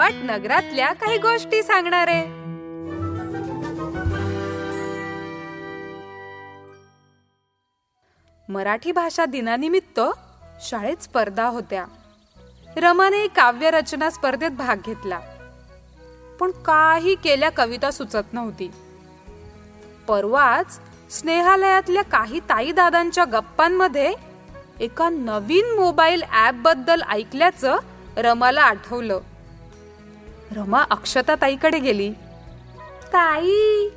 सपाट नगरातल्या काही गोष्टी सांगणार. आहे मराठी भाषा दिनानिमित्त शाळेत स्पर्धा होत्या. रमाने काव्य रचना स्पर्धेत भाग घेतला. पण काही केल्या कविता सुचत नव्हती. परवाच स्नेहालयातल्या काही ताई दादांच्या गप्पांमध्ये एका नवीन मोबाईल ऍपबद्दल ऐकल्याचं रमाला आठवलं. रमा अक्षता ताईकडे गेली. ताई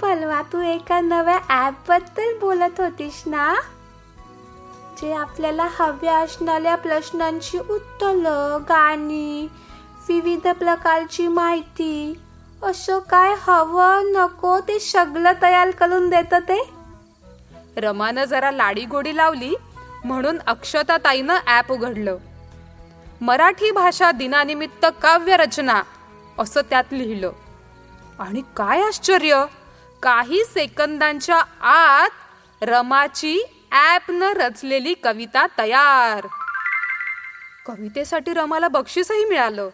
परवा तू एका नव्या ऍपबद्दल बोलत होतीस ना? जे आपल्याला हव्या असणाऱ्या प्रश्नांची उत्तर गाणी विविध प्रकारची माहिती असं काय हवं नको ते सगळं तयार करून देत ते? रमानं जरा लाडी गोडी लावली म्हणून अक्षता ताईनं ऍप उघडलं. मराठी भाषा दिनानिमित्त काव्य रचना असं त्यात लिहिलं. आणि काय आश्चर्य काही सेकंदांच्या आत रमाची ॲपनं रचलेली कविता तयार. कवितेसाठी रमाला बक्षीसही मिळालं.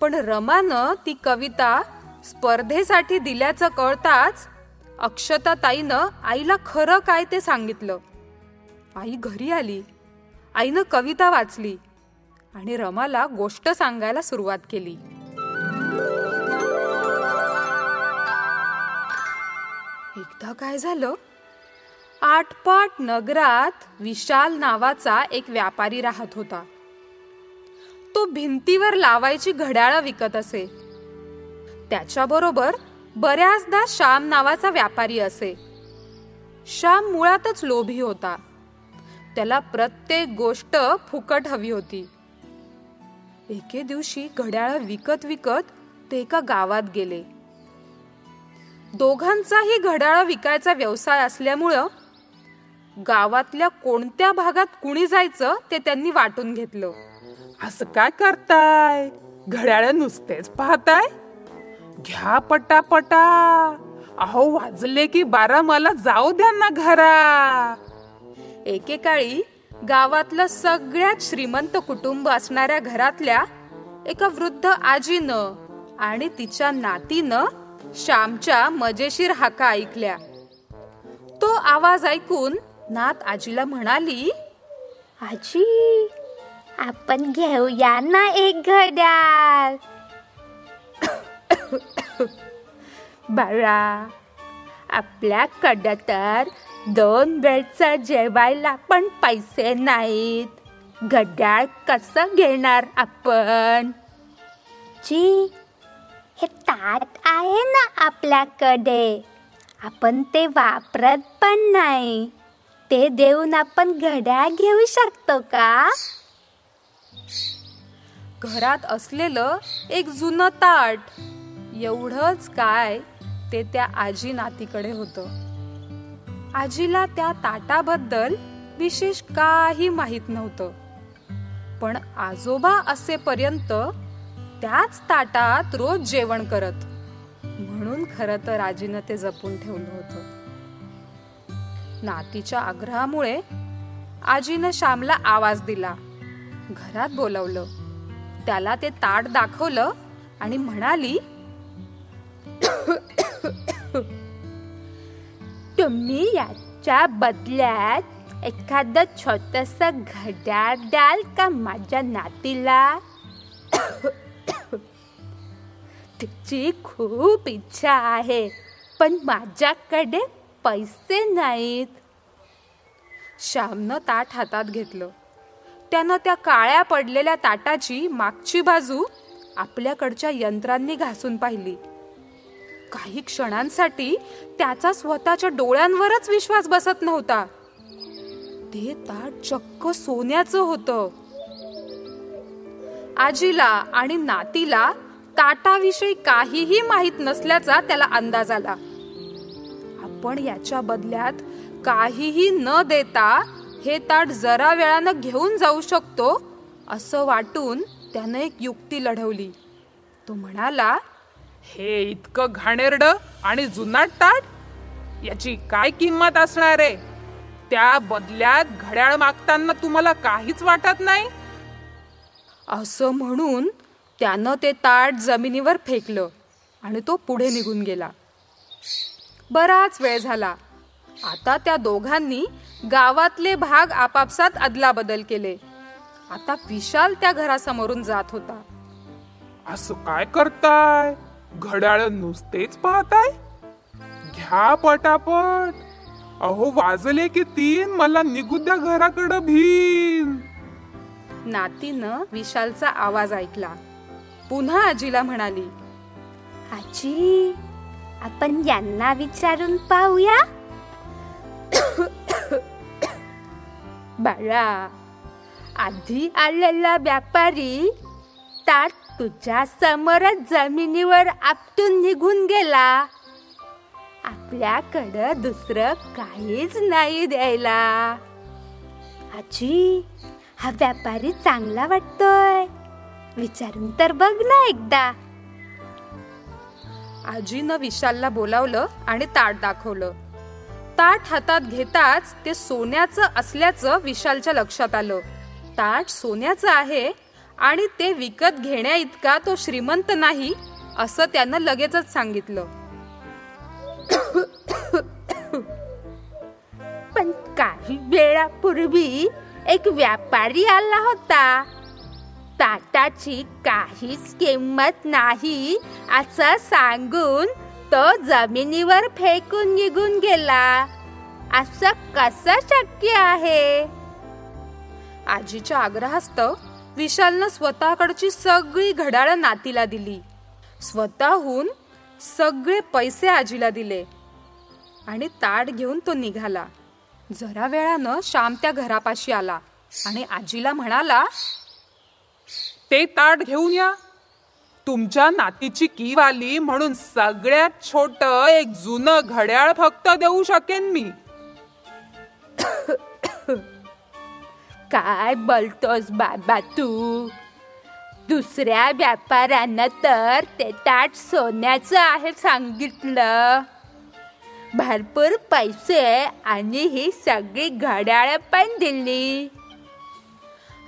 पण रमानं ती कविता स्पर्धेसाठी दिल्याचं कळताच अक्षता ताईनं आईला खरं काय ते सांगितलं. आई घरी आली. आईनं कविता वाचली. आणि रमाला गोष्ट सांगायला सुरुवात केली. एकदा काय झालं? आटपाट नगरात विशाल नावाचा एक व्यापारी राहत होता. तो भिंतीवर लावायची घड्याळं विकत असे. त्याच्याबरोबर बऱ्याचदा श्याम नावाचा व्यापारी असे. श्याम मुळातच लोभी होता. त्याला प्रत्येक गोष्ट फुकट हवी होती. एके दिवशी घड्याळ विकत विकत ते एका गावात गेले. दोघांचाही घड्याळ विकायचा व्यवसाय असल्यामुळं गावातल्या कोणत्या भागात कुणी जायचं ते त्यांनी वाटून घेतलं. असं काय करताय? घड्याळ नुसतेच पाहताय? घ्या पटापटा. अहो वाजले की बारा मला जाऊ द्या ना घरा. एकेकाळी गावातलं सगळ्यात श्रीमंत कुटुंब असणाऱ्या घरातल्या एका वृद्ध आजीनं आणि तिच्या नातीनं श्यामच्या मजेशीर हाका ऐकल्या. तो आवाज ऐकून नात आजीला म्हणाली आजी आपण घेऊया ना एक घड्याळ. बाळा आपल्याकडं तर दोन वेळचं जेवायला पण पैसे नाहीत. घड्याळ कसं घेणार आपण? जी हे ताट आहे ना आपल्याकडे. आपण ते वापरत पण नाही. ते देऊन आपण घड्याळ घेऊ शकतो का? घरात असलेलं एक जुनं ताट. एवढंच काय ते त्या आजी नातीकडे होतं. आजीला त्या ताटाबद्दल विशेष काही माहीत नव्हतं. पण आजोबा असेपर्यंत त्याच ताटात रोज जेवण करत. म्हणून खरं तर आजीनं ते जपून ठेवलं होतं. नातीच्या आग्रहामुळे आजीनं श्यामला आवाज दिला. घरात बोलवलं. त्याला ते ताट दाखवलं आणि म्हणाली च्या बदल्यात एखादं छोटस घड्याळ द्याल का माझ्या नातीला? तिची खूप इच्छा आहे पण माझ्याकडे पैसे नाहीत. श्यामनं ताट हातात घेतलं. त्यानं त्या काळ्या पडलेल्या ताटाची मागची बाजू आपल्याकडच्या यंत्रांनी घासून पाहिली. काही क्षणांसाठी त्याचा स्वतःच्या डोळ्यांवरच विश्वास बसत नव्हता. ते ताट चक्क सोन्याचं होतं. आजीला आणि नातीला ताटाविषयी काहीही माहीत नसल्याचा त्याला अंदाज आला. आपण याच्या बदल्यात काहीही न देता हे ताट जरा वेळानं घेऊन जाऊ शकतो असं वाटून त्यानं एक युक्ती लढवली. तो म्हणाला हे इतकं घाणेरड आणि जुनाट ताट? याची काय किंमत असणार आहे? त्या बदल्यात घड्याळ मागताना तुम्हाला काहीच वाटत नाही? असं म्हणून त्यानं ते ताट जमिनीवर फेकलं आणि तो पुढे निघून गेला. बराच वेळ झाला. आता त्या दोघांनी गावातले भाग आपापसात अदलाबदल केले. आता विशाल त्या घरासमोरून जात होता. असं काय करताय? घड्याळ नुसतेच पाहताय? घ्या पटापट. अहो वाजले की तीन मला निघू द्या घराकडं भीम. नातीनं विशालचा आवाज ऐकला. पुन्हा आजीला म्हणाली आजी आपण यांना विचारून पाहूया. बाळा आधी आलेला व्यापारी ताट तुझ्या समोरच जमिनीवर आपटून निघून गेला. आपल्याकडं दुसरं काहीच नाही द्यायला. आजी हा व्यापारी चांगला वाटतोय. विचारून तर बघ ना एकदा. आजीनं विशालला बोलावलं आणि ताट दाखवलं. ताट हातात घेताच ते सोन्याचं असल्याचं विशालच्या लक्षात आलं. ताट सोन्याचं आहे आणि ते विकत घेण्या इतका तो श्रीमंत नाही असं त्यानं लगेचच सांगितलं. पण काही वेळापूर्वी एक व्यापारी आला होता. ताटाची काहीच किंमत नाही असं सांगून तो जमिनीवर फेकून निघून गेला. असं कसं शक्य आहे? आजीच्या आग्रहास्तव विशालनं स्वतःकडची सगळी घड्याळं नातीला दिली स्वतःहून सगळे पैसे आजीला दिले आणि ताट घेऊन तो निघाला जरा वेळानं श्याम त्या घरापाशी आला आणि आजीला म्हणाला ते ताट घेऊन या तुमच्या नातीची कीव आली म्हणून सगळ्यात छोट एक जुनं घड्याळ फक्त देऊ शकेन मी काय बोलतोस बाबा तू? दुसऱ्या व्यापाऱ्यानं तर ते ताट सोन्याचं आहे सांगितलं. भरपूर पैसे आणि ही सगळी घड्याळ पण दिली.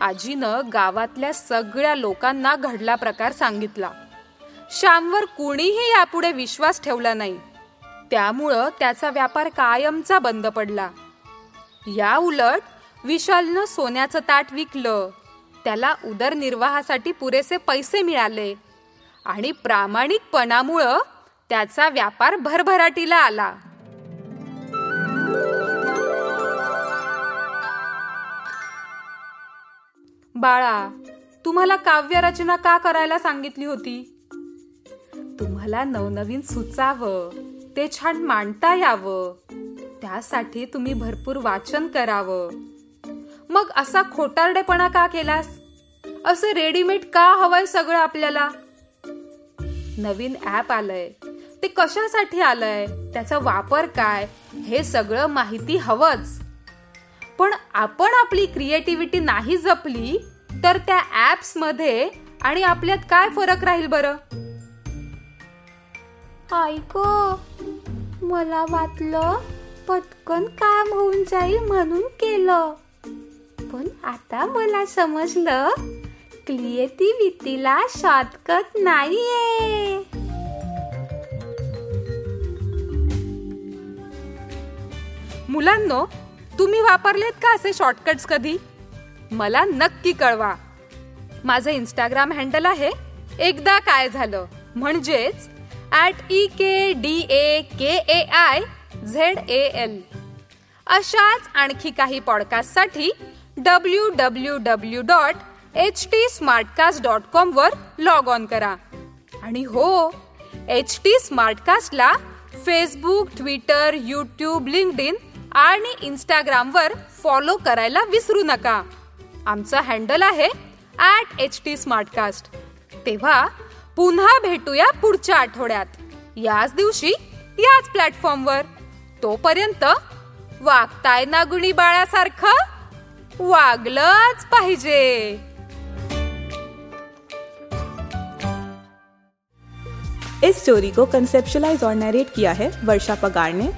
आजीनं गावातल्या सगळ्या लोकांना घडला प्रकार सांगितला. श्यामवर कुणीही यापुढे विश्वास ठेवला नाही. त्यामुळं त्याचा व्यापार कायमचा बंद पडला. या उलट विशालनं सोन्याचं ताट विकलं. त्याला उदरनिर्वाहासाठी पुरेसे पैसे मिळाले. आणि प्रामाणिकपणामुळं त्याचा व्यापार भरभराटीला आला. बाळा तुम्हाला काव्य रचना का करायला सांगितली होती? तुम्हाला नवनवीन सुचावं ते छान मांडता यावं. त्यासाठी तुम्ही भरपूर वाचन करावं. मग असा खोटारडेपणा का केलास? असं रेडीमेड का हवंय सगळं आपल्याला? नवीन ऍप आलंय. ते कशासाठी आलंय? त्याचा वापर काय? हे सगळं माहिती हवंच. पण आपण आपली क्रिएटिव्हिटी नाही जपली तर त्या ऍप्समध्ये आणि आपल्यात काय फरक राहील बरं? ऐक मला वाटलं पटकन काम होऊन जाईल म्हणून केलं. पण आता मला समजलं. क्रिएटिव्हिटीला शॉर्टकट नाहीये. मुलांनो तुम्ही वापरलेत का असे शॉर्टकट्स कधी? मला नक्की कळवा. माझं इंस्टाग्राम हँडल आहे एकदा काय झालं. म्हणजेच at E K D A K A I Z A L अशाच आणखी काही पॉडकास्टसाठी W W W dot H T Smartcast dot com वर लॉग ऑन करा. आणि हो एच टी स्मार्टकास्टला Facebook Twitter YouTube LinkedIn आणि इंस्टाग्रामवर फॉलो करायला विसरू नका. आमचं हँडल आहे ॲट एच टी स्मार्टकास्ट तेव्हा पुन्हा भेटूया पुढच्या आठवड्यात. याच दिवशी याच प्लॅटफॉर्मवर तोपर्यंत वागताय ना गुणी बाळासारखं. वागलंच पाहिजे इस स्टोरी को कंसेप्शलाइज और नरेट किया है वर्षा पगार ने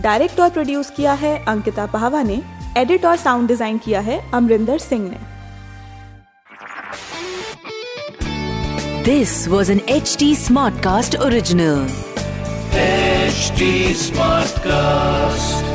डायरेक्ट और प्रोड्यूस किया है अंकिता पहावा ने एडिट और साउंड डिज़ाइन किया है अमरिंदर सिंह ने this was This was an HT Smartcast original. HT Smartcast.